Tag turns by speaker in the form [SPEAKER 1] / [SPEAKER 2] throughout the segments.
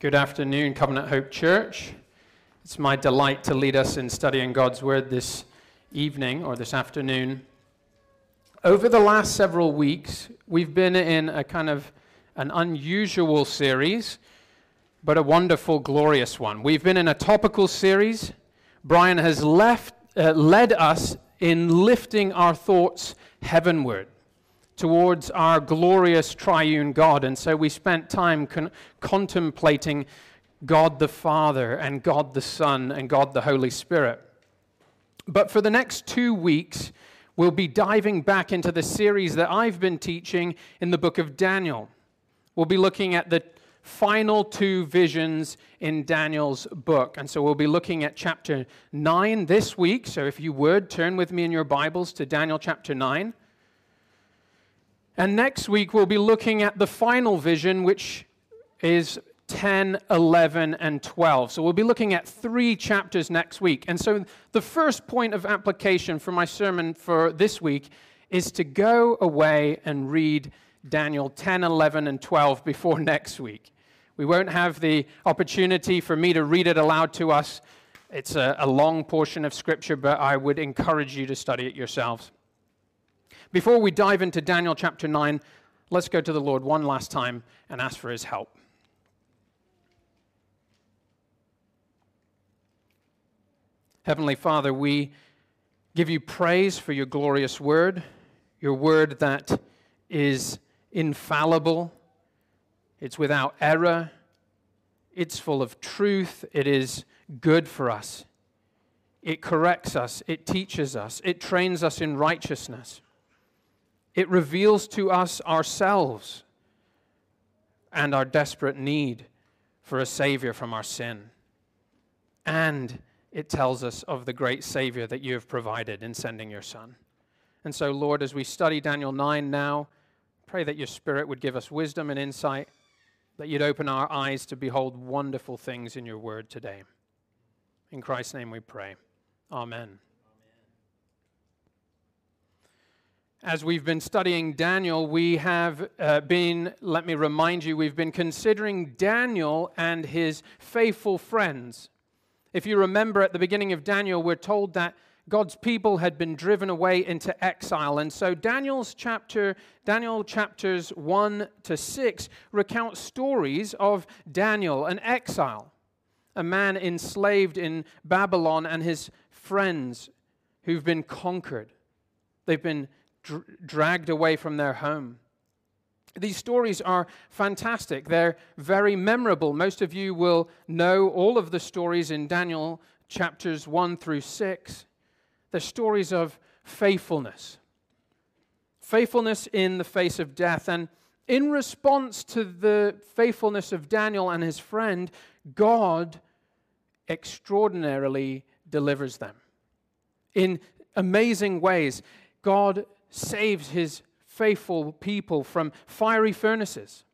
[SPEAKER 1] Good afternoon, Covenant Hope Church. It's my delight to lead us in studying God's Word this evening or this afternoon. Over the last several weeks, we've been in a kind of an unusual series, but a wonderful, glorious one. We've been in a topical series. Brian has left, uh, led us in lifting our thoughts heavenward towards our glorious triune God. And so we spent time con- contemplating God the Father and God the Son and God the Holy Spirit. But for the next two weeks, we'll be diving back into the series that I've been teaching in the book of Daniel. We'll be looking at the final two visions in Daniel's book. And so we'll be looking at chapter 9 this week. So if you would, turn with me in your Bibles to Daniel chapter 9. And next week, we'll be looking at the final vision, which is 10, 11, and 12. So we'll be looking at three chapters next week. And so the first point of application for my sermon for this week is to go away and read Daniel 10, 11, and 12 before next week. We won't have the opportunity for me to read it aloud to us. It's a, a long portion of Scripture, but I would encourage you to study it yourselves. Before we dive into Daniel chapter 9, let's go to the Lord one last time and ask for his help. Heavenly Father, we give you praise for your glorious word, your word that is infallible, it's without error, it's full of truth, it is good for us. It corrects us, it teaches us, it trains us in righteousness. It reveals to us ourselves and our desperate need for a Savior from our sin. And it tells us of the great Savior that you have provided in sending your Son. And so, Lord, as we study Daniel 9 now, pray that your Spirit would give us wisdom and insight, that you'd open our eyes to behold wonderful things in your word today. In Christ's name we pray. Amen. As we've been studying Daniel, we have uh, been, let me remind you, we've been considering Daniel and his faithful friends. If you remember at the beginning of Daniel, we're told that God's people had been driven away into exile. And so Daniel's chapter, Daniel chapters 1 to 6 recount stories of Daniel, an exile, a man enslaved in Babylon and his friends who've been conquered. They've been dr- dragged away from their home. These stories are fantastic. They're very memorable. Most of you will know all of the stories in Daniel chapters 1 through 6. They're stories of faithfulness. Faithfulness in the face of death. And in response to the faithfulness of Daniel and his friend, God extraordinarily delivers them in amazing ways. God saves his faithful people from fiery furnaces.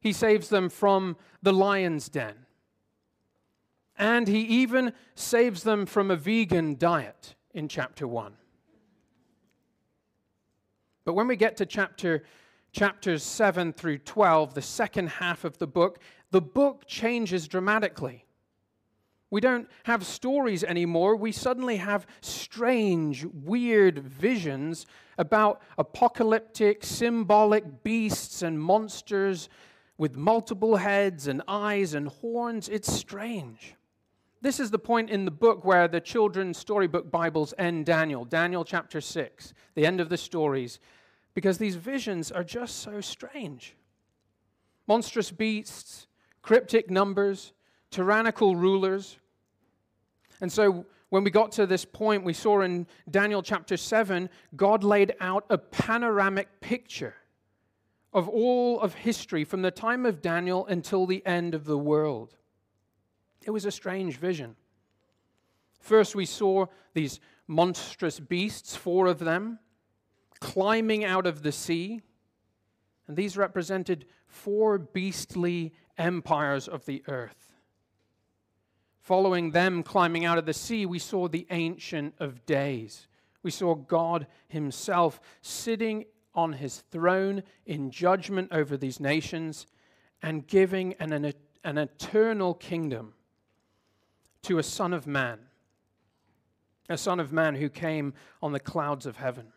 [SPEAKER 1] He saves them from the lion's den. And he even saves them from a vegan diet in chapter 1. But when we get to chapter chapters 7 through 12, the second half of the book, the book changes dramatically. We don't have stories anymore. We suddenly have strange, weird visions about apocalyptic, symbolic beasts and monsters with multiple heads and eyes and horns. It's strange. This is the point in the book where the children's storybook Bibles end Daniel, Daniel chapter 6, the end of the stories, because these visions are just so strange. Monstrous beasts, cryptic numbers, tyrannical rulers. And so when we got to this point, we saw in Daniel chapter 7, God laid out a panoramic picture of all of history from the time of Daniel until the end of the world. It was a strange vision. First, we saw these monstrous beasts, four of them, climbing out of the sea. And these represented four beastly empires of the earth. Following them climbing out of the sea, we saw the Ancient of Days. We saw God Himself sitting on His throne in judgment over these nations and giving an, an, an eternal kingdom to a Son of Man, a Son of Man who came on the clouds of heaven.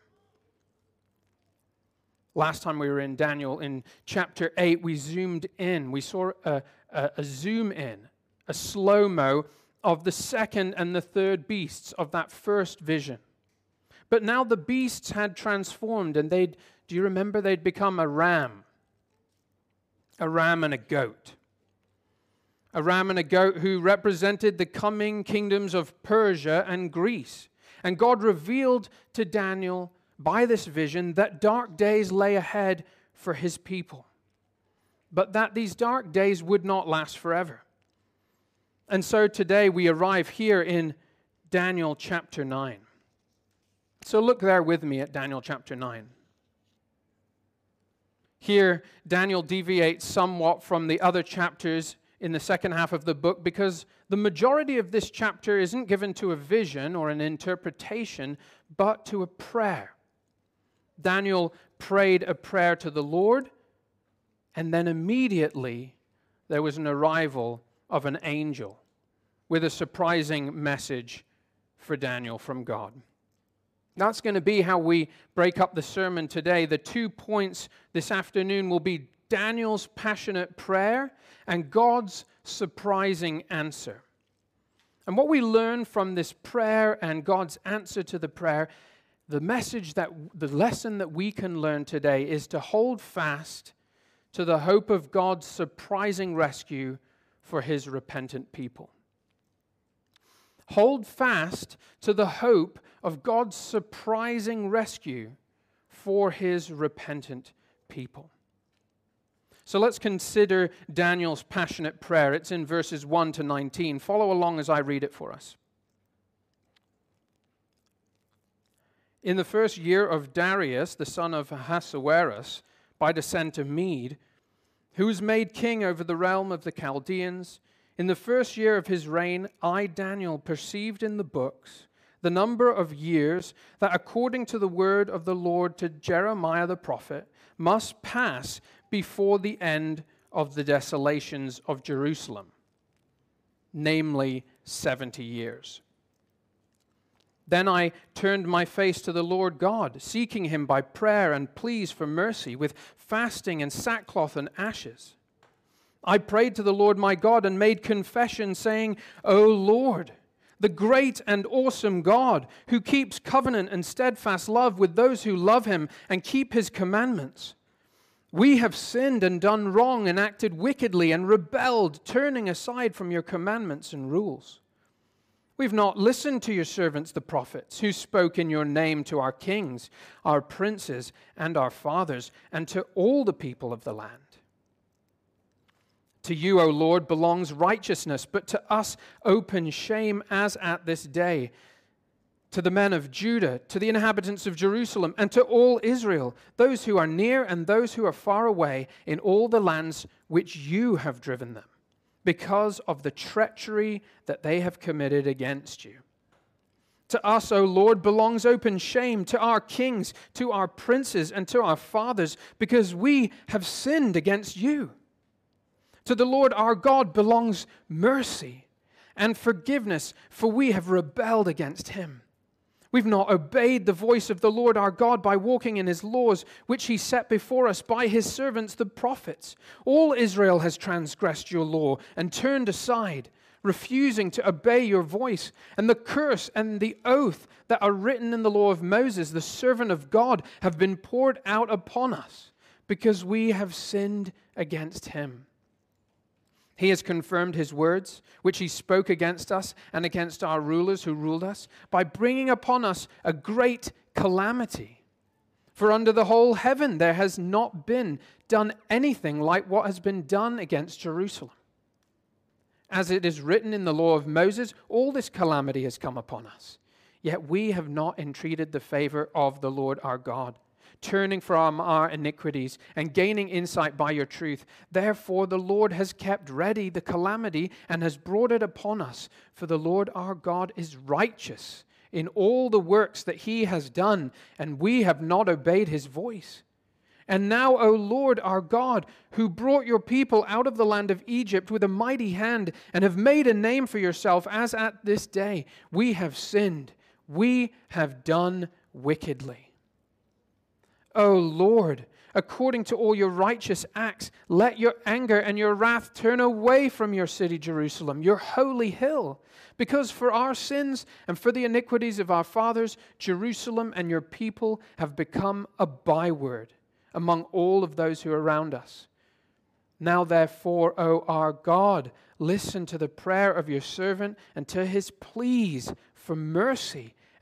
[SPEAKER 1] Last time we were in Daniel, in chapter 8, we zoomed in. We saw a, a, a zoom in, a slow mo of the second and the third beasts of that first vision. But now the beasts had transformed, and they'd, do you remember, they'd become a ram, a ram and a goat. A ram and a goat who represented the coming kingdoms of Persia and Greece. And God revealed to Daniel by this vision that dark days lay ahead for his people, but that these dark days would not last forever. And so today we arrive here in Daniel chapter 9. So look there with me at Daniel chapter 9. Here, Daniel deviates somewhat from the other chapters in the second half of the book because the majority of this chapter isn't given to a vision or an interpretation, but to a prayer. Daniel prayed a prayer to the Lord, and then immediately there was an arrival of an angel with a surprising message for Daniel from God. That's going to be how we break up the sermon today. The two points this afternoon will be Daniel's passionate prayer and God's surprising answer. And what we learn from this prayer and God's answer to the prayer the message that the lesson that we can learn today is to hold fast to the hope of God's surprising rescue for his repentant people. Hold fast to the hope of God's surprising rescue for his repentant people. So let's consider Daniel's passionate prayer. It's in verses 1 to 19. Follow along as I read it for us. In the first year of Darius, the son of Ahasuerus, by descent of Mede, who was made king over the realm of the Chaldeans, in the first year of his reign, I, Daniel, perceived in the books the number of years that, according to the word of the Lord to Jeremiah the prophet, must pass before the end of the desolations of Jerusalem, namely 70 years. Then I turned my face to the Lord God, seeking him by prayer and pleas for mercy, with fasting and sackcloth and ashes. I prayed to the Lord my God and made confession, saying, O Lord, the great and awesome God, who keeps covenant and steadfast love with those who love him and keep his commandments. We have sinned and done wrong and acted wickedly and rebelled, turning aside from your commandments and rules. We've not listened to your servants, the prophets, who spoke in your name to our kings, our princes, and our fathers, and to all the people of the land. To you, O Lord, belongs righteousness, but to us open shame as at this day. To the men of Judah, to the inhabitants of Jerusalem, and to all Israel, those who are near and those who are far away, in all the lands which you have driven them because of the treachery that they have committed against you. To us, O Lord, belongs open shame, to our kings, to our princes, and to our fathers, because we have sinned against you. To the Lord our God belongs mercy and forgiveness, for we have rebelled against him. We've not obeyed the voice of the Lord our God by walking in his laws, which he set before us by his servants the prophets. All Israel has transgressed your law and turned aside, refusing to obey your voice. And the curse and the oath that are written in the law of Moses, the servant of God, have been poured out upon us because we have sinned against him. He has confirmed his words, which he spoke against us and against our rulers who ruled us, by bringing upon us a great calamity. For under the whole heaven there has not been done anything like what has been done against Jerusalem. As it is written in the law of Moses, all this calamity has come upon us. Yet we have not entreated the favor of the Lord our God turning from our iniquities and gaining insight by your truth. Therefore, the Lord has kept ready the calamity and has brought it upon us. For the Lord our God is righteous in all the works that he has done, and we have not obeyed his voice. And now, O Lord our God, who brought your people out of the land of Egypt with a mighty hand and have made a name for yourself, as at this day, we have sinned, we have done wickedly. O Lord, according to all your righteous acts, let your anger and your wrath turn away from your city, Jerusalem, your holy hill. Because for our sins and for the iniquities of our fathers, Jerusalem and your people have become a byword among all of those who are around us. Now, therefore, O our God, listen to the prayer of your servant and to his pleas for mercy.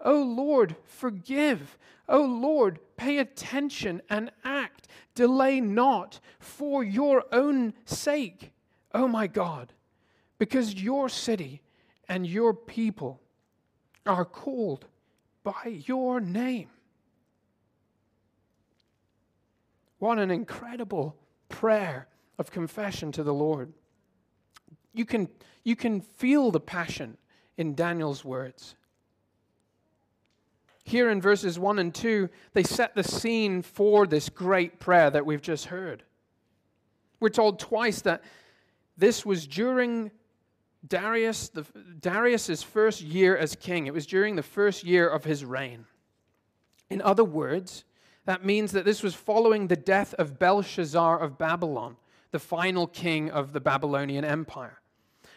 [SPEAKER 1] O Lord, forgive. O Lord, pay attention and act. Delay not for your own sake, O my God, because your city and your people are called by your name. What an incredible prayer of confession to the Lord. You can, you can feel the passion in Daniel's words. Here in verses 1 and 2, they set the scene for this great prayer that we've just heard. We're told twice that this was during Darius, the, Darius's first year as king. It was during the first year of his reign. In other words, that means that this was following the death of Belshazzar of Babylon, the final king of the Babylonian Empire.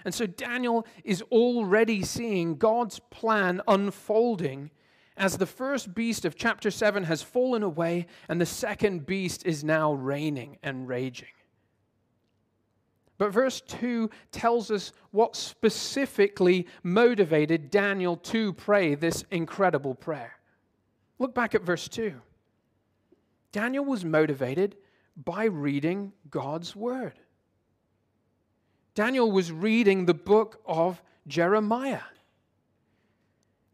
[SPEAKER 1] And so Daniel is already seeing God's plan unfolding as the first beast of chapter 7 has fallen away and the second beast is now reigning and raging. But verse 2 tells us what specifically motivated Daniel to pray this incredible prayer. Look back at verse 2. Daniel was motivated by reading God's word. Daniel was reading the book of Jeremiah.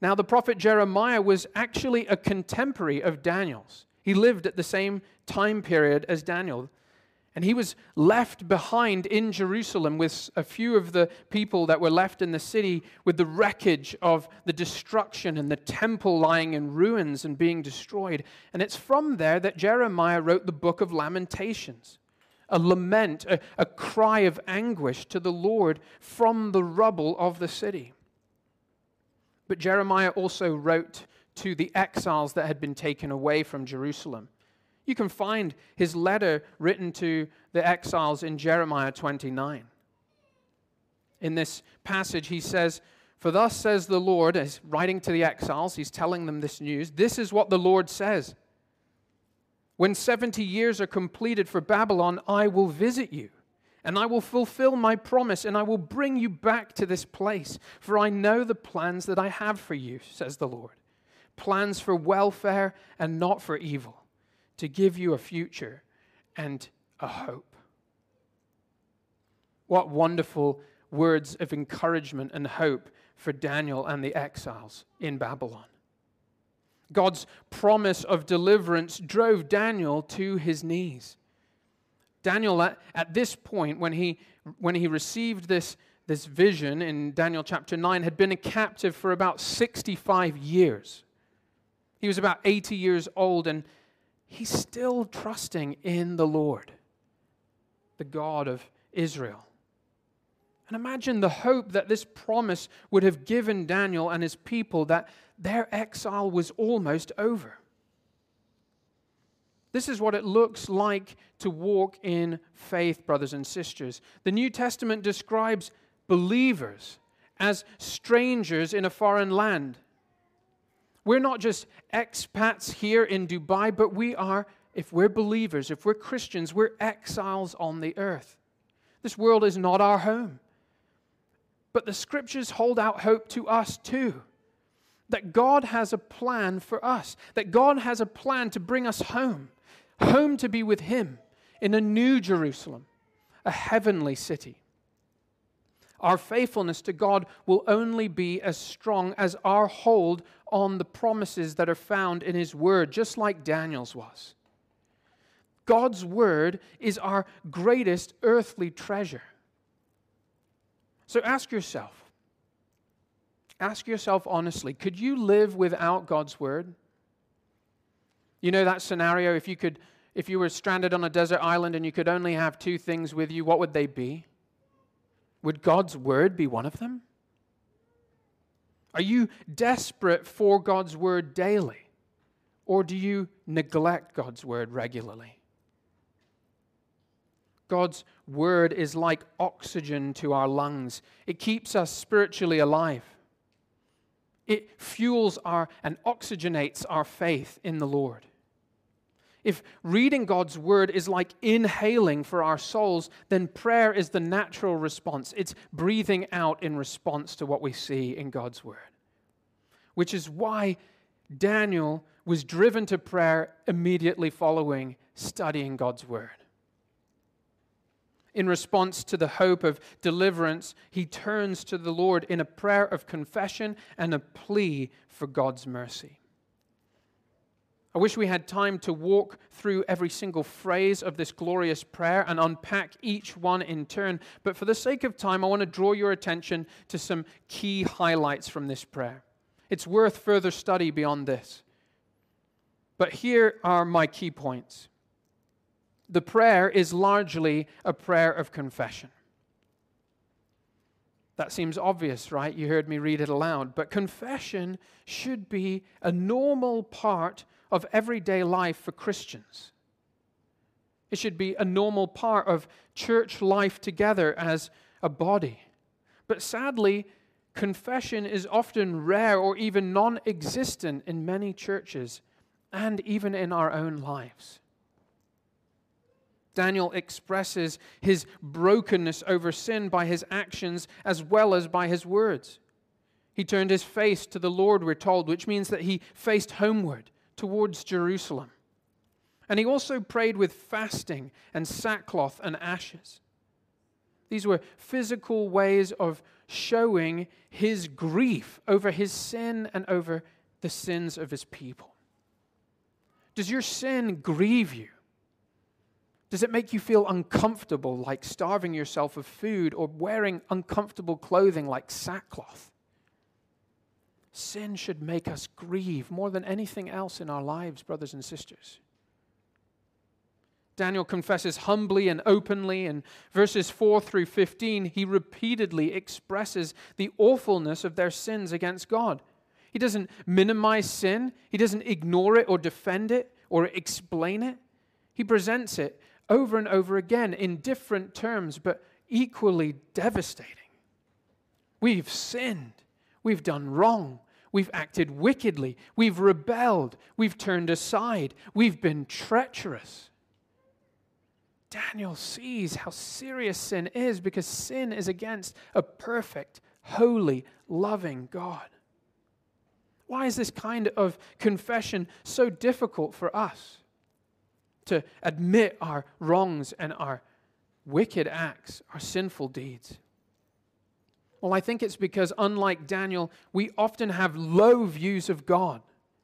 [SPEAKER 1] Now, the prophet Jeremiah was actually a contemporary of Daniel's. He lived at the same time period as Daniel. And he was left behind in Jerusalem with a few of the people that were left in the city with the wreckage of the destruction and the temple lying in ruins and being destroyed. And it's from there that Jeremiah wrote the book of Lamentations a lament, a, a cry of anguish to the Lord from the rubble of the city. But Jeremiah also wrote to the exiles that had been taken away from Jerusalem. You can find his letter written to the exiles in Jeremiah 29. In this passage, he says, For thus says the Lord, as writing to the exiles, he's telling them this news. This is what the Lord says When 70 years are completed for Babylon, I will visit you, and I will fulfill my promise, and I will bring you back to this place. For I know the plans that I have for you, says the Lord plans for welfare and not for evil to give you a future and a hope. What wonderful words of encouragement and hope for Daniel and the exiles in Babylon. God's promise of deliverance drove Daniel to his knees. Daniel, at, at this point, when he, when he received this, this vision in Daniel chapter 9, had been a captive for about 65 years. He was about 80 years old, and he's still trusting in the Lord, the God of Israel. And imagine the hope that this promise would have given Daniel and his people that their exile was almost over. This is what it looks like to walk in faith, brothers and sisters. The New Testament describes believers as strangers in a foreign land. We're not just expats here in Dubai, but we are, if we're believers, if we're Christians, we're exiles on the earth. This world is not our home. But the scriptures hold out hope to us too. That God has a plan for us, that God has a plan to bring us home, home to be with Him in a new Jerusalem, a heavenly city. Our faithfulness to God will only be as strong as our hold on the promises that are found in His Word, just like Daniel's was. God's Word is our greatest earthly treasure. So ask yourself, ask yourself honestly, could you live without God's Word? You know that scenario if you could if you were stranded on a desert island and you could only have two things with you, what would they be? Would God's word be one of them? Are you desperate for God's word daily? Or do you neglect God's word regularly? God's word is like oxygen to our lungs, it keeps us spiritually alive. It fuels our and oxygenates our faith in the Lord. If reading God's word is like inhaling for our souls, then prayer is the natural response. It's breathing out in response to what we see in God's word. Which is why Daniel was driven to prayer immediately following studying God's word. In response to the hope of deliverance, he turns to the Lord in a prayer of confession and a plea for God's mercy. I wish we had time to walk through every single phrase of this glorious prayer and unpack each one in turn, but for the sake of time, I want to draw your attention to some key highlights from this prayer. It's worth further study beyond this. But here are my key points. The prayer is largely a prayer of confession. That seems obvious, right? You heard me read it aloud. But confession should be a normal part of everyday life for Christians. It should be a normal part of church life together as a body. But sadly, confession is often rare or even non existent in many churches and even in our own lives. Daniel expresses his brokenness over sin by his actions as well as by his words. He turned his face to the Lord, we're told, which means that he faced homeward towards Jerusalem. And he also prayed with fasting and sackcloth and ashes. These were physical ways of showing his grief over his sin and over the sins of his people. Does your sin grieve you? Does it make you feel uncomfortable, like starving yourself of food or wearing uncomfortable clothing like sackcloth? Sin should make us grieve more than anything else in our lives, brothers and sisters. Daniel confesses humbly and openly. In verses 4 through 15, he repeatedly expresses the awfulness of their sins against God. He doesn't minimize sin, he doesn't ignore it or defend it or explain it. He presents it over and over again in different terms, but equally devastating. We've sinned, we've done wrong, We've acted wickedly. We've rebelled. We've turned aside. We've been treacherous. Daniel sees how serious sin is because sin is against a perfect, holy, loving God. Why is this kind of confession so difficult for us? To admit our wrongs and our wicked acts, our sinful deeds. Well, I think it's because, unlike Daniel, we often have low views of God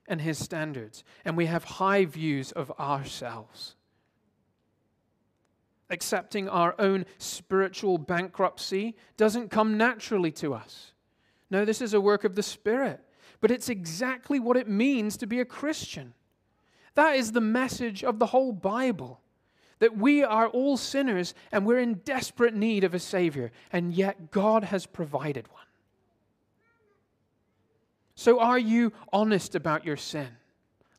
[SPEAKER 1] and his standards, and we have high views of ourselves. Accepting our own spiritual bankruptcy doesn't come naturally to us. No, this is a work of the Spirit, but it's exactly what it means to be a Christian. That is the message of the whole Bible that we are all sinners and we're in desperate need of a Savior, and yet God has provided one. So, are you honest about your sin?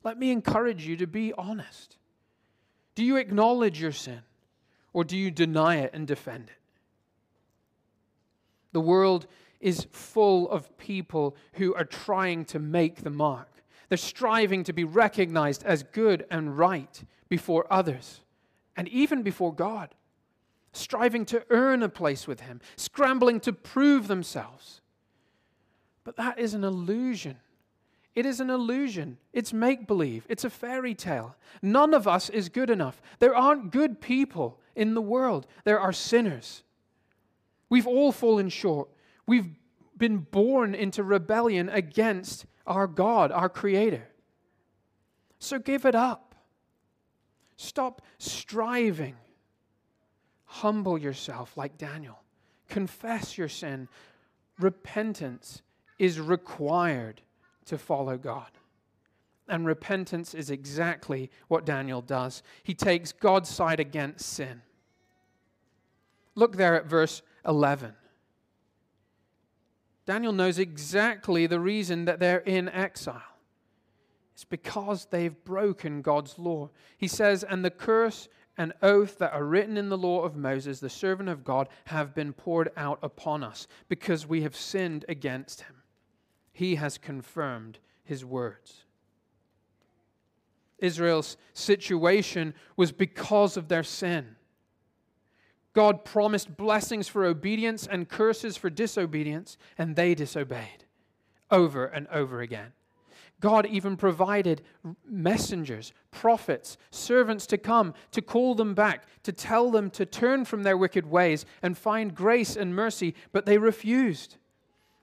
[SPEAKER 1] Let me encourage you to be honest. Do you acknowledge your sin, or do you deny it and defend it? The world is full of people who are trying to make the mark. They're striving to be recognized as good and right before others and even before God, striving to earn a place with Him, scrambling to prove themselves. But that is an illusion. It is an illusion. It's make believe. It's a fairy tale. None of us is good enough. There aren't good people in the world, there are sinners. We've all fallen short. We've been born into rebellion against our God, our Creator. So give it up. Stop striving. Humble yourself like Daniel. Confess your sin. Repentance is required to follow God. And repentance is exactly what Daniel does. He takes God's side against sin. Look there at verse 11. Daniel knows exactly the reason that they're in exile. It's because they've broken God's law. He says, And the curse and oath that are written in the law of Moses, the servant of God, have been poured out upon us because we have sinned against him. He has confirmed his words. Israel's situation was because of their sin. God promised blessings for obedience and curses for disobedience, and they disobeyed over and over again. God even provided messengers, prophets, servants to come to call them back, to tell them to turn from their wicked ways and find grace and mercy, but they refused.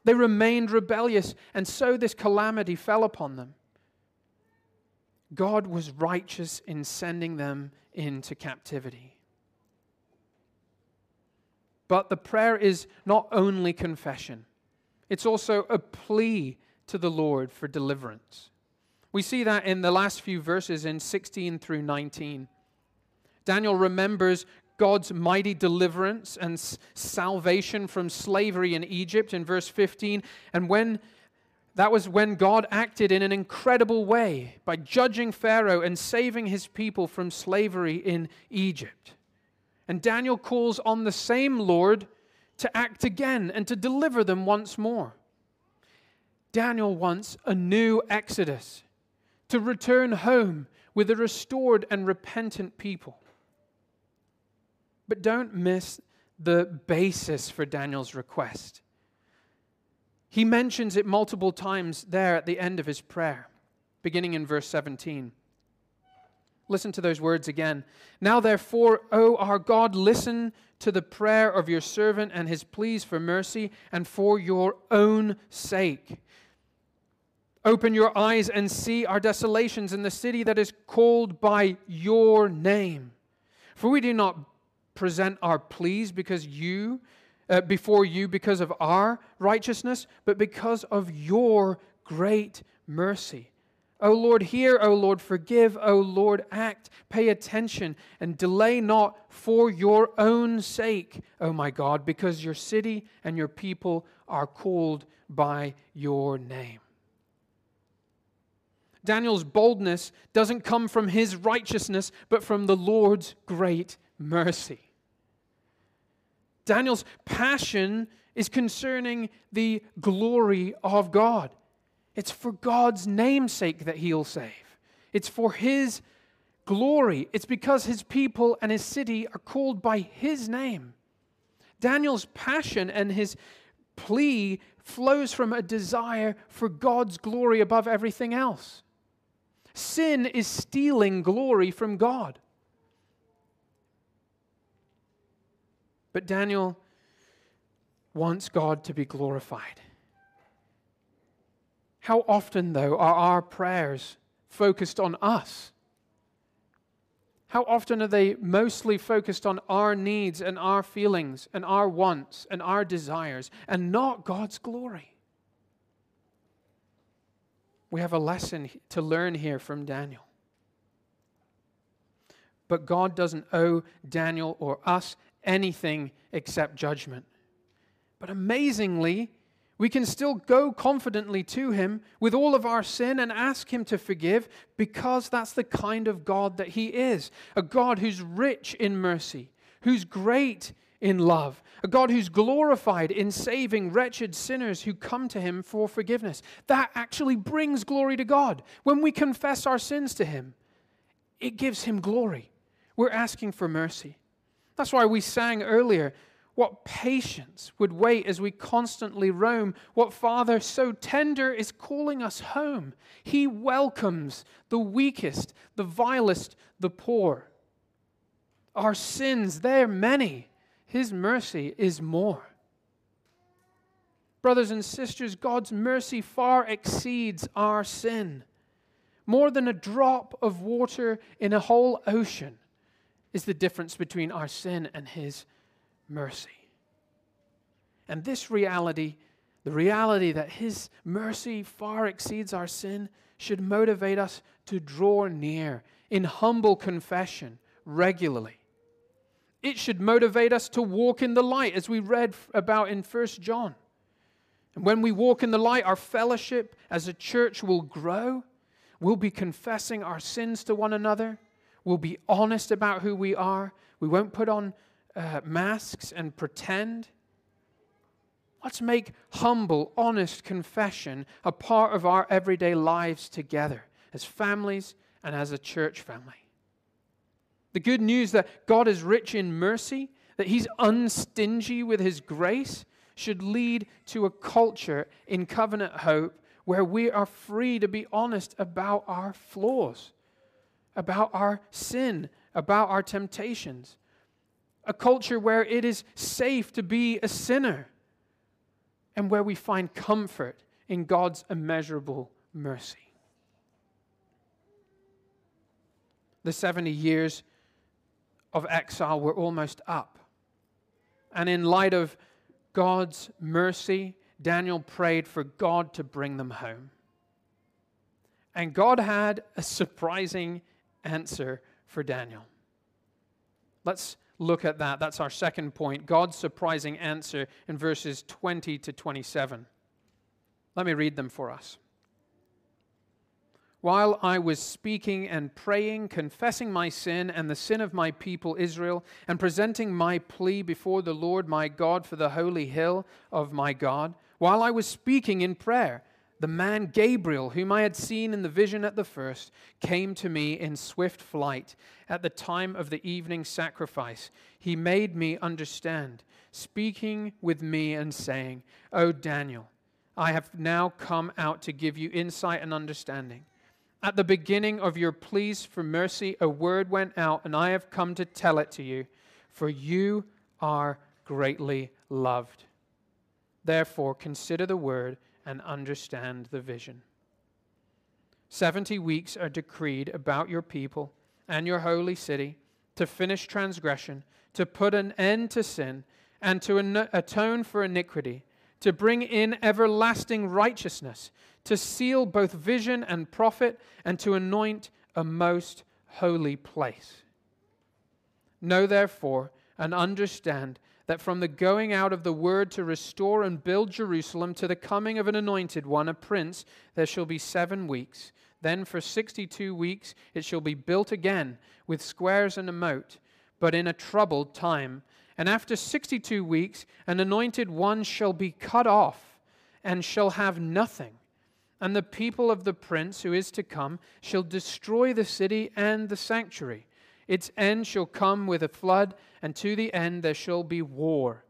[SPEAKER 1] They remained rebellious, and so this calamity fell upon them. God was righteous in sending them into captivity. But the prayer is not only confession, it's also a plea to the Lord for deliverance. We see that in the last few verses in 16 through 19. Daniel remembers God's mighty deliverance and salvation from slavery in Egypt in verse 15. And when that was when God acted in an incredible way by judging Pharaoh and saving his people from slavery in Egypt. And Daniel calls on the same Lord to act again and to deliver them once more. Daniel wants a new exodus, to return home with a restored and repentant people. But don't miss the basis for Daniel's request. He mentions it multiple times there at the end of his prayer, beginning in verse 17. Listen to those words again. Now, therefore, O our God, listen to the prayer of your servant and his pleas for mercy and for your own sake. Open your eyes and see our desolations in the city that is called by your name. For we do not present our pleas because you uh, before you because of our righteousness, but because of your great mercy. O Lord, hear, O Lord, forgive, O Lord, act, pay attention, and delay not for your own sake, O my God, because your city and your people are called by your name. Daniel's boldness doesn't come from his righteousness, but from the Lord's great mercy. Daniel's passion is concerning the glory of God. It's for God's namesake that he'll save. It's for his glory. It's because his people and his city are called by his name. Daniel's passion and his plea flows from a desire for God's glory above everything else. Sin is stealing glory from God. But Daniel wants God to be glorified. How often, though, are our prayers focused on us? How often are they mostly focused on our needs and our feelings and our wants and our desires and not God's glory? We have a lesson to learn here from Daniel. But God doesn't owe Daniel or us anything except judgment. But amazingly, we can still go confidently to Him with all of our sin and ask Him to forgive because that's the kind of God that He is a God who's rich in mercy, who's great in love, a God who's glorified in saving wretched sinners who come to Him for forgiveness. That actually brings glory to God. When we confess our sins to Him, it gives Him glory. We're asking for mercy. That's why we sang earlier, What patience would wait as we constantly roam? What Father so tender is calling us home? He welcomes the weakest, the vilest, the poor. Our sins, they're many. His mercy is more. Brothers and sisters, God's mercy far exceeds our sin. More than a drop of water in a whole ocean is the difference between our sin and His mercy. And this reality, the reality that His mercy far exceeds our sin, should motivate us to draw near in humble confession regularly. It should motivate us to walk in the light, as we read about in 1 John. And when we walk in the light, our fellowship as a church will grow. We'll be confessing our sins to one another. We'll be honest about who we are. We won't put on uh, masks and pretend. Let's make humble, honest confession a part of our everyday lives together as families and as a church family. The good news that God is rich in mercy, that He's unstingy with His grace, should lead to a culture in covenant hope where we are free to be honest about our flaws, about our sin, about our temptations. A culture where it is safe to be a sinner and where we find comfort in God's immeasurable mercy. The 70 years of exile were almost up. And in light of God's mercy, Daniel prayed for God to bring them home. And God had a surprising answer for Daniel. Let's look at that. That's our second point God's surprising answer in verses 20 to 27. Let me read them for us. While I was speaking and praying, confessing my sin and the sin of my people Israel, and presenting my plea before the Lord my God for the holy hill of my God, while I was speaking in prayer, the man Gabriel, whom I had seen in the vision at the first, came to me in swift flight at the time of the evening sacrifice. He made me understand, speaking with me and saying, O Daniel, I have now come out to give you insight and understanding. At the beginning of your pleas for mercy, a word went out, and I have come to tell it to you, for you are greatly loved. Therefore, consider the word and understand the vision. Seventy weeks are decreed about your people and your holy city to finish transgression, to put an end to sin, and to atone for iniquity, to bring in everlasting righteousness, to seal both vision and prophet, and to anoint a most holy place. Know therefore and understand that from the going out of the word to restore and build Jerusalem to the coming of an anointed one, a prince, there shall be seven weeks. Then for sixty two weeks it shall be built again with squares and a moat, but in a troubled time. And after sixty two weeks, an anointed one shall be cut off and shall have nothing. And the people of the prince who is to come shall destroy the city and the sanctuary. Its end shall come with a flood, and to the end there shall be war.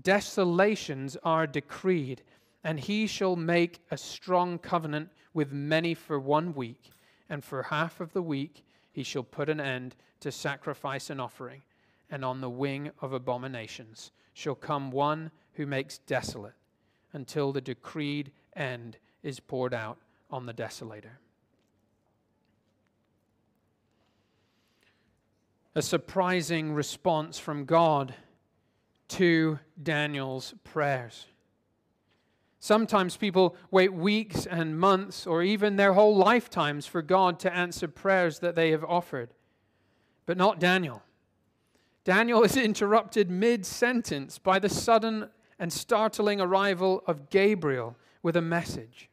[SPEAKER 1] Desolations are decreed, and he shall make a strong covenant with many for one week, and for half of the week he shall put an end to sacrifice and offering, and on the wing of abominations shall come one who makes desolate, until the decreed end is poured out on the desolator. A surprising response from God to Daniel's prayers. Sometimes people wait weeks and months or even their whole lifetimes for God to answer prayers that they have offered, but not Daniel. Daniel is interrupted mid sentence by the sudden and startling arrival of Gabriel with a message.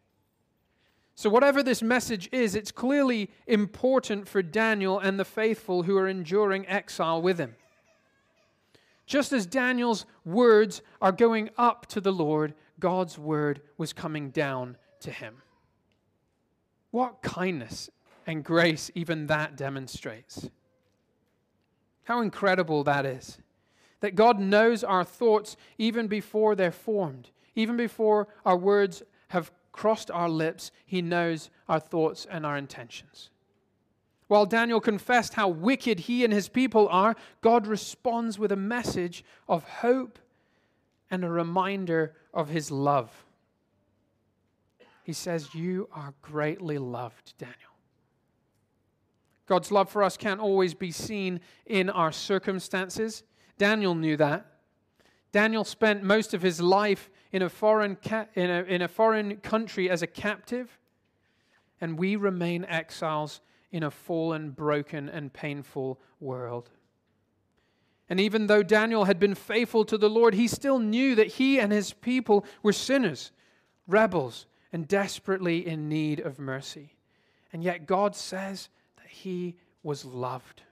[SPEAKER 1] So, whatever this message is, it's clearly important for Daniel and the faithful who are enduring exile with him. Just as Daniel's words are going up to the Lord, God's word was coming down to him. What kindness and grace even that demonstrates. How incredible that is. that God knows our thoughts even before they're formed, even before our words crossed our lips, He knows our thoughts and our intentions. While Daniel confessed how wicked he and his people are, God responds with a message of hope and a reminder of his love. He says, You are greatly loved, Daniel. God's love for us can't always be seen in our circumstances. Daniel knew that. Daniel spent most of his life in a foreign, ca- in a, in a foreign country as a captive, and we remain exiles in a fallen, broken, and painful world. And even though Daniel had been faithful to the Lord, he still knew that he and his people were sinners, rebels, and desperately in need of mercy. And yet God says that he was loved.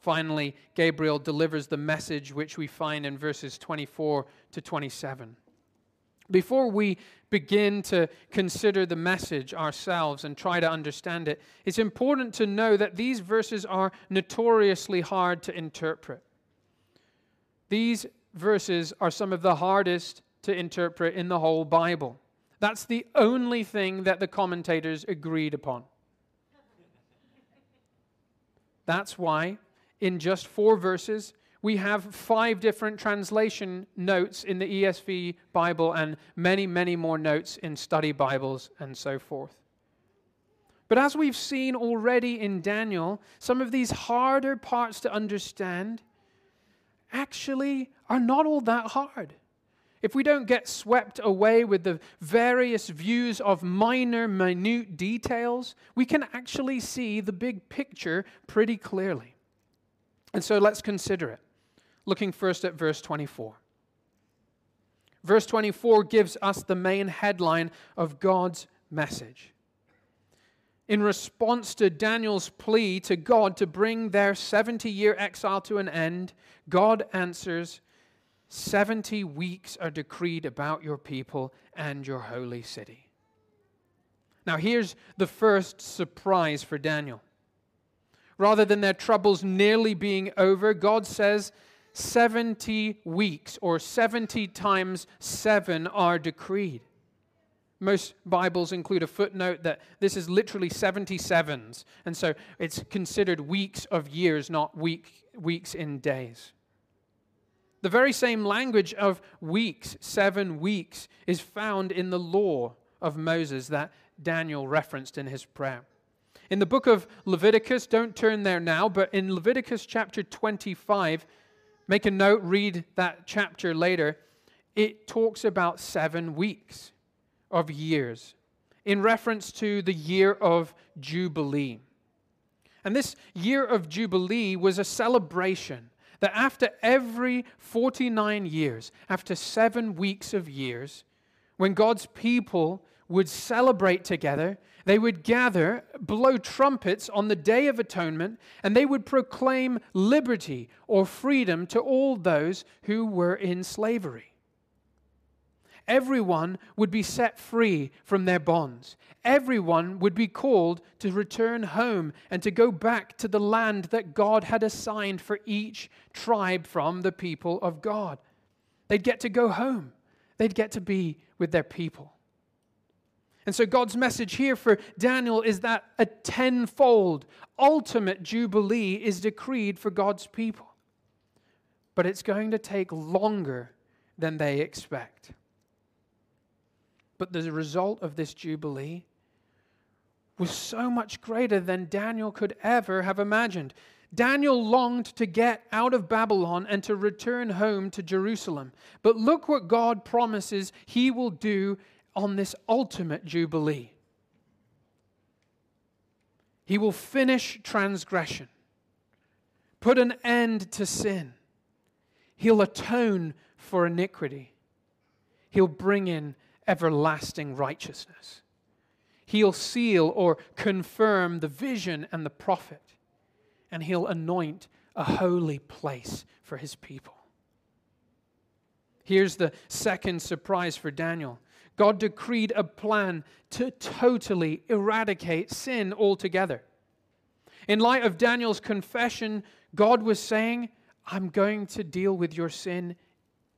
[SPEAKER 1] Finally, Gabriel delivers the message which we find in verses 24 to 27. Before we begin to consider the message ourselves and try to understand it, it's important to know that these verses are notoriously hard to interpret. These verses are some of the hardest to interpret in the whole Bible. That's the only thing that the commentators agreed upon. That's why, in just four verses, we have five different translation notes in the ESV Bible and many, many more notes in study Bibles and so forth. But as we've seen already in Daniel, some of these harder parts to understand actually are not all that hard. If we don't get swept away with the various views of minor, minute details, we can actually see the big picture pretty clearly. And so let's consider it looking first at verse 24. Verse 24 gives us the main headline of God's message. In response to Daniel's plea to God to bring their 70 year exile to an end, God answers 70 weeks are decreed about your people and your holy city. Now, here's the first surprise for Daniel. Rather than their troubles nearly being over, God says 70 weeks or 70 times 7 are decreed. Most Bibles include a footnote that this is literally 77s, and so it's considered weeks of years, not week, weeks in days. The very same language of weeks, seven weeks, is found in the law of Moses that Daniel referenced in his prayer. In the book of Leviticus, don't turn there now, but in Leviticus chapter 25, Make a note, read that chapter later. It talks about seven weeks of years in reference to the year of Jubilee. And this year of Jubilee was a celebration that after every 49 years, after seven weeks of years, when God's people would celebrate together they would gather, blow trumpets on the Day of Atonement, and they would proclaim liberty or freedom to all those who were in slavery. Everyone would be set free from their bonds. Everyone would be called to return home and to go back to the land that God had assigned for each tribe from the people of God. They'd get to go home, they'd get to be with their people. And so, God's message here for Daniel is that a tenfold ultimate jubilee is decreed for God's people. But it's going to take longer than they expect. But the result of this jubilee was so much greater than Daniel could ever have imagined. Daniel longed to get out of Babylon and to return home to Jerusalem. But look what God promises he will do on this ultimate jubilee. He will finish transgression, put an end to sin. He'll atone for iniquity. He'll bring in everlasting righteousness. He'll seal or confirm the vision and the prophet. And he'll anoint a holy place for his people. Here's the second surprise for Daniel God decreed a plan to totally eradicate sin altogether. In light of Daniel's confession, God was saying, I'm going to deal with your sin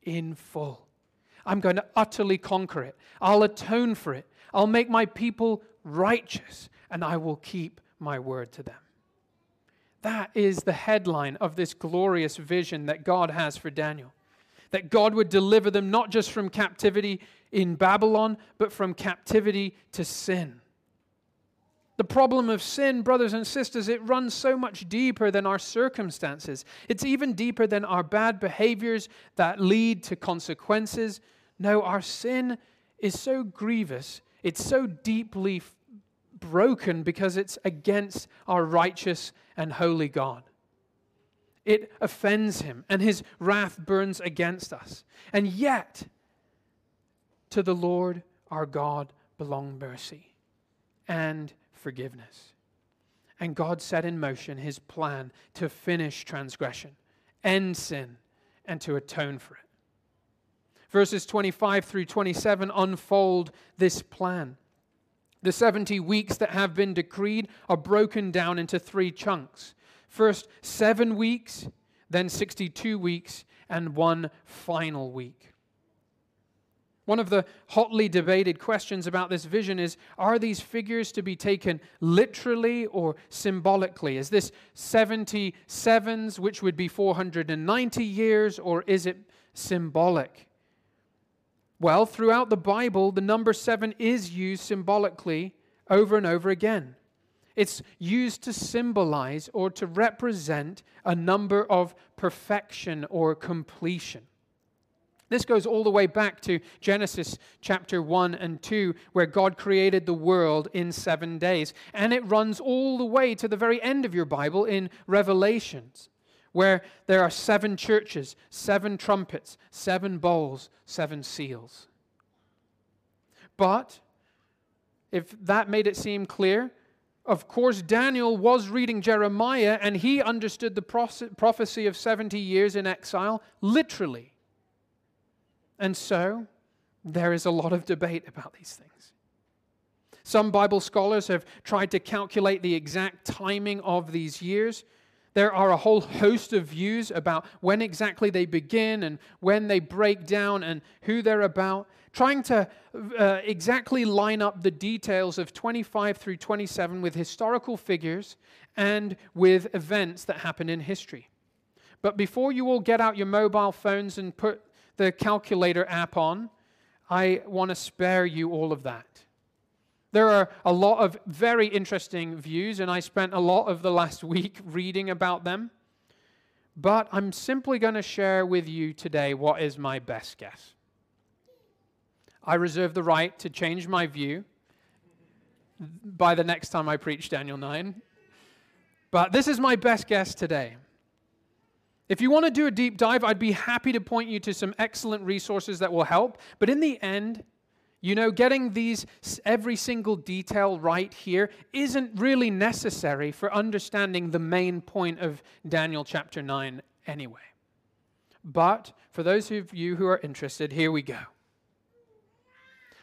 [SPEAKER 1] in full. I'm going to utterly conquer it. I'll atone for it. I'll make my people righteous, and I will keep my word to them. That is the headline of this glorious vision that God has for Daniel. That God would deliver them not just from captivity in Babylon, but from captivity to sin. The problem of sin, brothers and sisters, it runs so much deeper than our circumstances. It's even deeper than our bad behaviors that lead to consequences. No, our sin is so grievous, it's so deeply broken because it's against our righteous and holy God. It offends him, and his wrath burns against us. And yet, to the Lord our God belong mercy and forgiveness. And God set in motion his plan to finish transgression, end sin, and to atone for it. Verses 25 through 27 unfold this plan. The 70 weeks that have been decreed are broken down into three chunks. First, seven weeks, then 62 weeks, and one final week. One of the hotly debated questions about this vision is Are these figures to be taken literally or symbolically? Is this 77s, which would be 490 years, or is it symbolic? Well, throughout the Bible, the number seven is used symbolically over and over again. It's used to symbolize or to represent a number of perfection or completion. This goes all the way back to Genesis chapter 1 and 2, where God created the world in seven days. And it runs all the way to the very end of your Bible in Revelations, where there are seven churches, seven trumpets, seven bowls, seven seals. But if that made it seem clear, of course, Daniel was reading Jeremiah and he understood the prophecy of 70 years in exile literally. And so, there is a lot of debate about these things. Some Bible scholars have tried to calculate the exact timing of these years. There are a whole host of views about when exactly they begin and when they break down and who they're about, trying to uh, exactly line up the details of 25 through 27 with historical figures and with events that happen in history. But before you all get out your mobile phones and put the calculator app on, I want to spare you all of that. There are a lot of very interesting views, and I spent a lot of the last week reading about them. But I'm simply going to share with you today what is my best guess. I reserve the right to change my view by the next time I preach Daniel 9. But this is my best guess today. If you want to do a deep dive, I'd be happy to point you to some excellent resources that will help. But in the end, you know, getting these every single detail right here isn't really necessary for understanding the main point of Daniel chapter 9 anyway. But for those of you who are interested, here we go.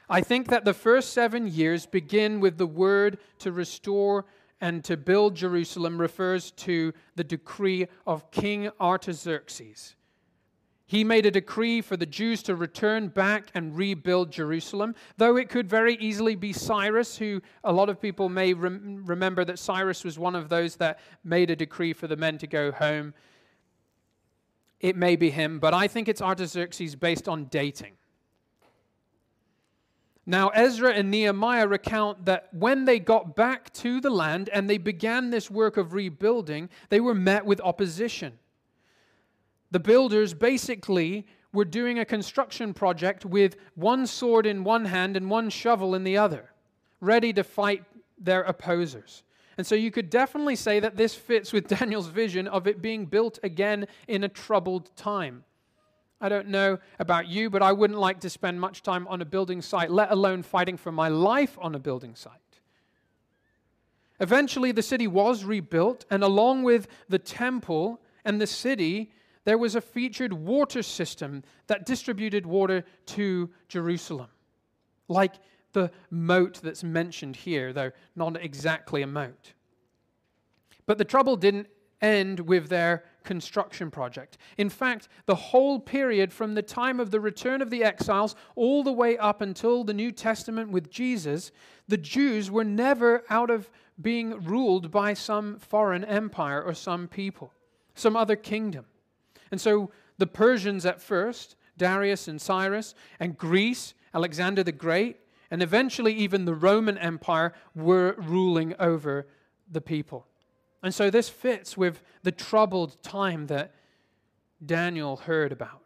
[SPEAKER 1] I think that the first seven years begin with the word to restore and to build Jerusalem refers to the decree of King Artaxerxes. He made a decree for the Jews to return back and rebuild Jerusalem, though it could very easily be Cyrus, who a lot of people may rem- remember that Cyrus was one of those that made a decree for the men to go home. It may be him, but I think it's Artaxerxes based on dating. Now, Ezra and Nehemiah recount that when they got back to the land and they began this work of rebuilding, they were met with opposition. The builders basically were doing a construction project with one sword in one hand and one shovel in the other, ready to fight their opposers. And so you could definitely say that this fits with Daniel's vision of it being built again in a troubled time. I don't know about you, but I wouldn't like to spend much time on a building site, let alone fighting for my life on a building site. Eventually, the city was rebuilt, and along with the temple and the city, there was a featured water system that distributed water to Jerusalem, like the moat that's mentioned here, though not exactly a moat. But the trouble didn't end with their construction project. In fact, the whole period from the time of the return of the exiles all the way up until the New Testament with Jesus, the Jews were never out of being ruled by some foreign empire or some people, some other kingdom. And so the Persians at first, Darius and Cyrus, and Greece, Alexander the Great, and eventually even the Roman Empire were ruling over the people. And so this fits with the troubled time that Daniel heard about.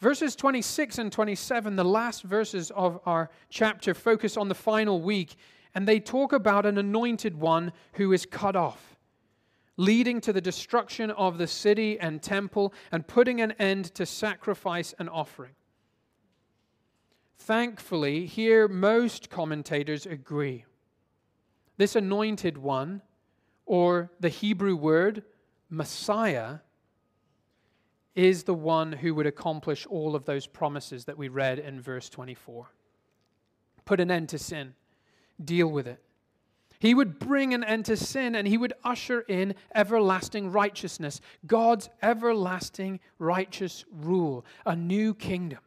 [SPEAKER 1] Verses 26 and 27, the last verses of our chapter, focus on the final week, and they talk about an anointed one who is cut off, leading to the destruction of the city and temple and putting an end to sacrifice and offering. Thankfully, here most commentators agree. This anointed one, or the Hebrew word Messiah, is the one who would accomplish all of those promises that we read in verse 24. Put an end to sin, deal with it. He would bring an end to sin and he would usher in everlasting righteousness, God's everlasting righteous rule, a new kingdom,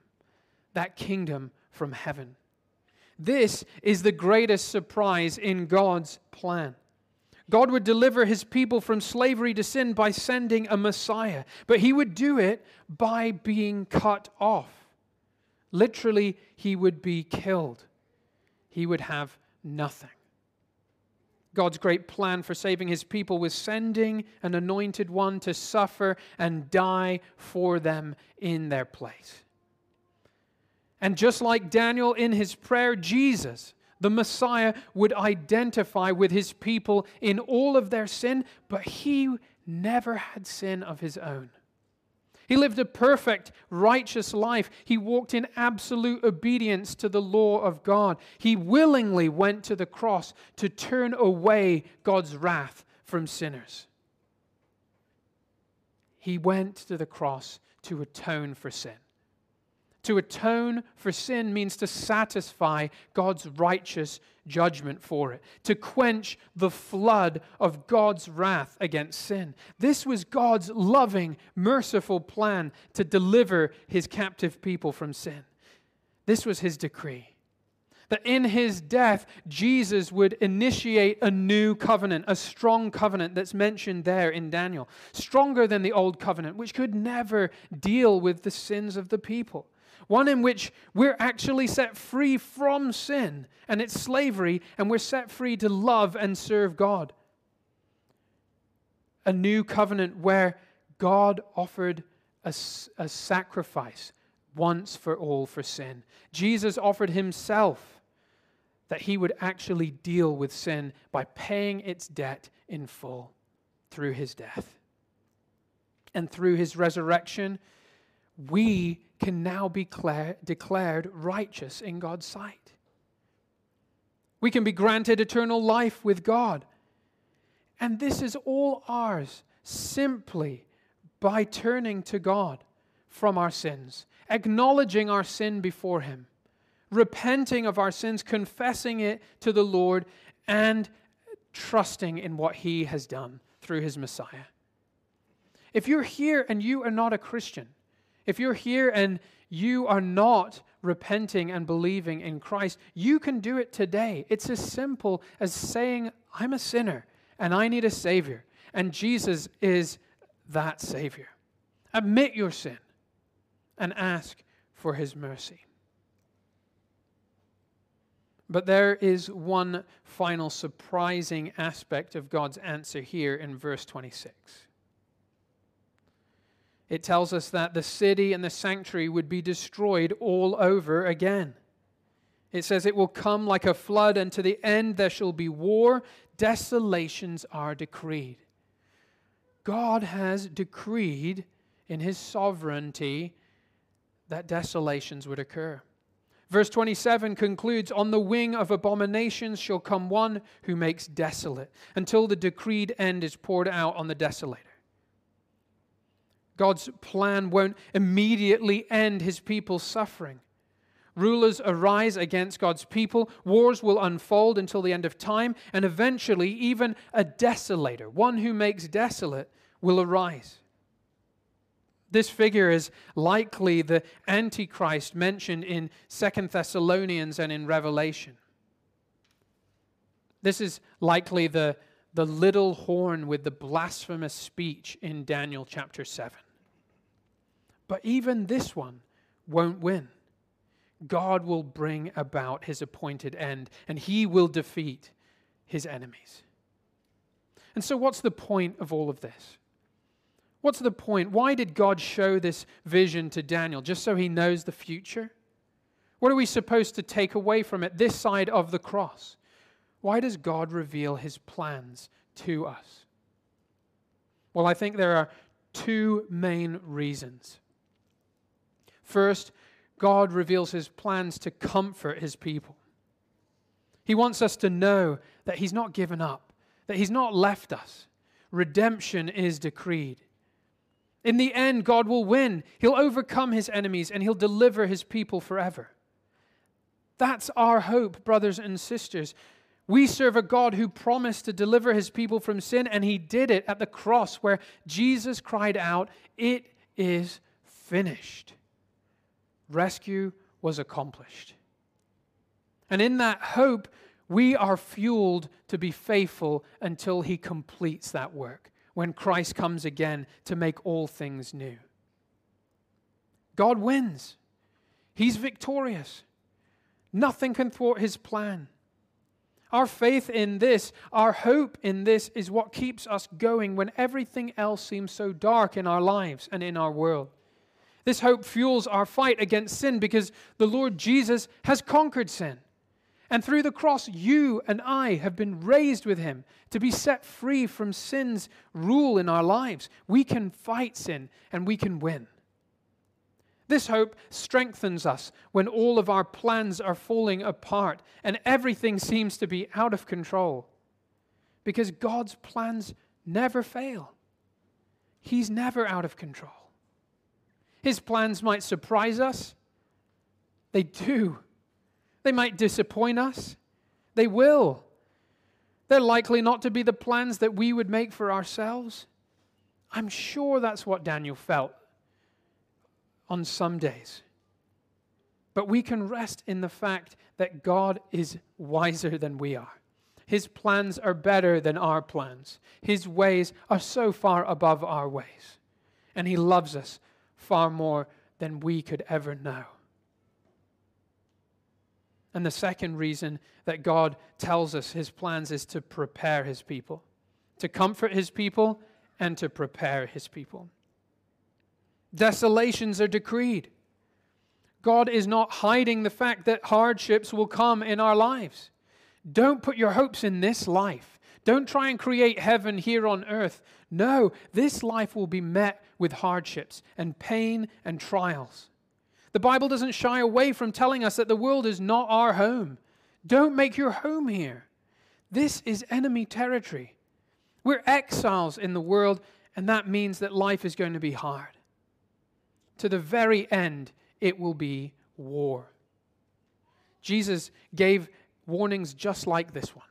[SPEAKER 1] that kingdom from heaven. This is the greatest surprise in God's plan. God would deliver his people from slavery to sin by sending a Messiah, but he would do it by being cut off. Literally, he would be killed. He would have nothing. God's great plan for saving his people was sending an anointed one to suffer and die for them in their place. And just like Daniel in his prayer, Jesus, the Messiah, would identify with his people in all of their sin, but he never had sin of his own. He lived a perfect, righteous life. He walked in absolute obedience to the law of God. He willingly went to the cross to turn away God's wrath from sinners. He went to the cross to atone for sin. To atone for sin means to satisfy God's righteous judgment for it, to quench the flood of God's wrath against sin. This was God's loving, merciful plan to deliver his captive people from sin. This was his decree. That in his death, Jesus would initiate a new covenant, a strong covenant that's mentioned there in Daniel, stronger than the old covenant, which could never deal with the sins of the people one in which we're actually set free from sin and its slavery, and we're set free to love and serve God. A new covenant where God offered a, a sacrifice once for all for sin. Jesus offered himself that he would actually deal with sin by paying its debt in full through his death. And through his resurrection, we can now be declared righteous in God's sight. We can be granted eternal life with God. And this is all ours simply by turning to God from our sins, acknowledging our sin before Him, repenting of our sins, confessing it to the Lord, and trusting in what He has done through His Messiah. If you're here and you are not a Christian, if you're here and you are not repenting and believing in Christ, you can do it today. It's as simple as saying, I'm a sinner and I need a Savior. And Jesus is that Savior. Admit your sin and ask for His mercy. But there is one final surprising aspect of God's answer here in verse 26 it tells us that the city and the sanctuary would be destroyed all over again. It says, It will come like a flood, and to the end there shall be war. Desolations are decreed. God has decreed in his sovereignty that desolations would occur. Verse 27 concludes On the wing of abominations shall come one who makes desolate, until the decreed end is poured out on the desolator. God's plan won't immediately end his people's suffering. Rulers arise against God's people, wars will unfold until the end of time, and eventually, even a desolator, one who makes desolate, will arise. This figure is likely the Antichrist mentioned in Second Thessalonians and in Revelation. This is likely the, the little horn with the blasphemous speech in Daniel chapter 7. But even this one won't win. God will bring about his appointed end, and he will defeat his enemies. And so, what's the point of all of this? What's the point? Why did God show this vision to Daniel? Just so he knows the future? What are we supposed to take away from it this side of the cross? Why does God reveal his plans to us? Well, I think there are two main reasons. First, God reveals his plans to comfort his people. He wants us to know that he's not given up, that he's not left us. Redemption is decreed. In the end, God will win. He'll overcome his enemies and he'll deliver his people forever. That's our hope, brothers and sisters. We serve a God who promised to deliver his people from sin, and he did it at the cross where Jesus cried out, It is finished. Rescue was accomplished. And in that hope, we are fueled to be faithful until he completes that work when Christ comes again to make all things new. God wins, He's victorious. Nothing can thwart His plan. Our faith in this, our hope in this, is what keeps us going when everything else seems so dark in our lives and in our world. This hope fuels our fight against sin because the Lord Jesus has conquered sin. And through the cross, you and I have been raised with him to be set free from sin's rule in our lives. We can fight sin and we can win. This hope strengthens us when all of our plans are falling apart and everything seems to be out of control. Because God's plans never fail, He's never out of control. His plans might surprise us, they do they might disappoint us. They will. They're likely not to be the plans that we would make for ourselves. I'm sure that's what Daniel felt on some days. But we can rest in the fact that God is wiser than we are. His plans are better than our plans. His ways are so far above our ways. And He loves us far more than we could ever know. And the second reason that God tells us his plans is to prepare his people, to comfort his people, and to prepare his people. Desolations are decreed. God is not hiding the fact that hardships will come in our lives. Don't put your hopes in this life. Don't try and create heaven here on earth. No, this life will be met with hardships and pain and trials. The Bible doesn't shy away from telling us that the world is not our home. Don't make your home here. This is enemy territory. We're exiles in the world, and that means that life is going to be hard. To the very end, it will be war. Jesus gave warnings just like this one.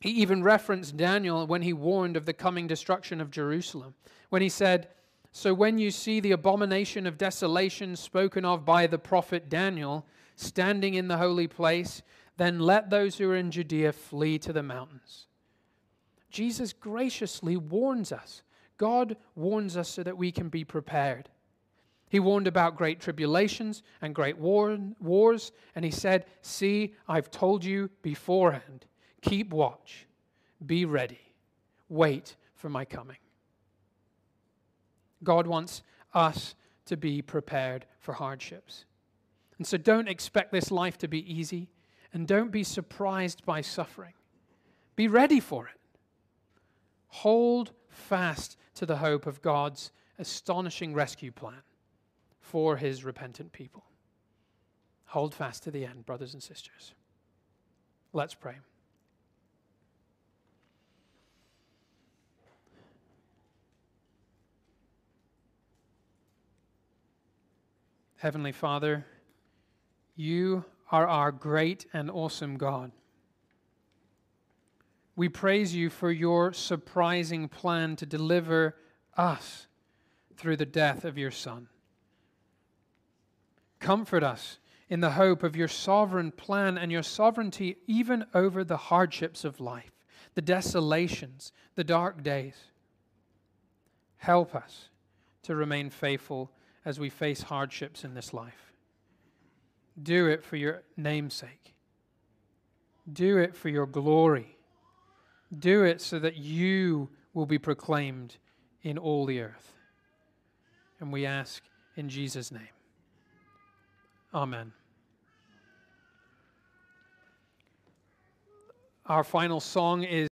[SPEAKER 1] He even referenced Daniel when he warned of the coming destruction of Jerusalem, when he said, so when you see the abomination of desolation spoken of by the prophet Daniel standing in the holy place, then let those who are in Judea flee to the mountains. Jesus graciously warns us. God warns us so that we can be prepared. He warned about great tribulations and great war, wars, and he said, See, I've told you beforehand. Keep watch, be ready, wait for my coming. God wants us to be prepared for hardships. And so don't expect this life to be easy and don't be surprised by suffering. Be ready for it. Hold fast to the hope of God's astonishing rescue plan for his repentant people. Hold fast to the end, brothers and sisters. Let's pray. Heavenly Father, you are our great and awesome God. We praise you for your surprising plan to deliver us through the death of your Son. Comfort us in the hope of your sovereign plan and your sovereignty even over the hardships of life, the desolations, the dark days. Help us to remain faithful as we face hardships in this life. Do it for your namesake. Do it for your glory. Do it so that you will be proclaimed in all the earth. And we ask in Jesus' name. Amen. Our final song is.